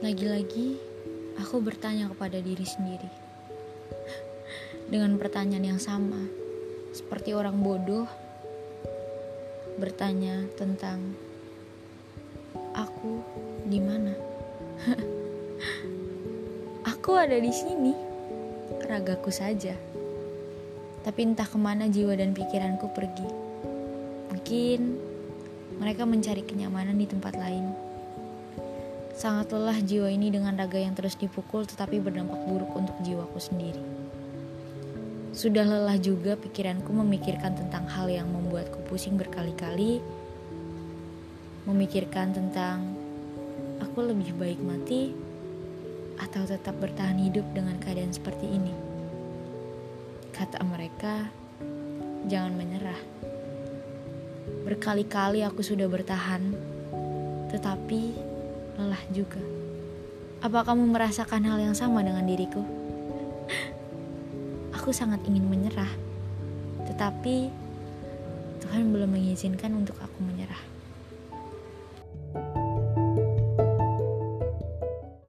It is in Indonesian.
Lagi-lagi, aku bertanya kepada diri sendiri. Dengan pertanyaan yang sama, seperti orang bodoh bertanya tentang aku di mana. aku ada di sini, ragaku saja. Tapi entah ke mana jiwa dan pikiranku pergi. Mungkin mereka mencari kenyamanan di tempat lain. Sangat lelah jiwa ini dengan raga yang terus dipukul tetapi berdampak buruk untuk jiwaku sendiri. Sudah lelah juga pikiranku memikirkan tentang hal yang membuatku pusing berkali-kali. Memikirkan tentang aku lebih baik mati atau tetap bertahan hidup dengan keadaan seperti ini. Kata mereka, jangan menyerah. Berkali-kali aku sudah bertahan, tetapi lelah juga. Apa kamu merasakan hal yang sama dengan diriku? Aku sangat ingin menyerah, tetapi Tuhan belum mengizinkan untuk aku menyerah.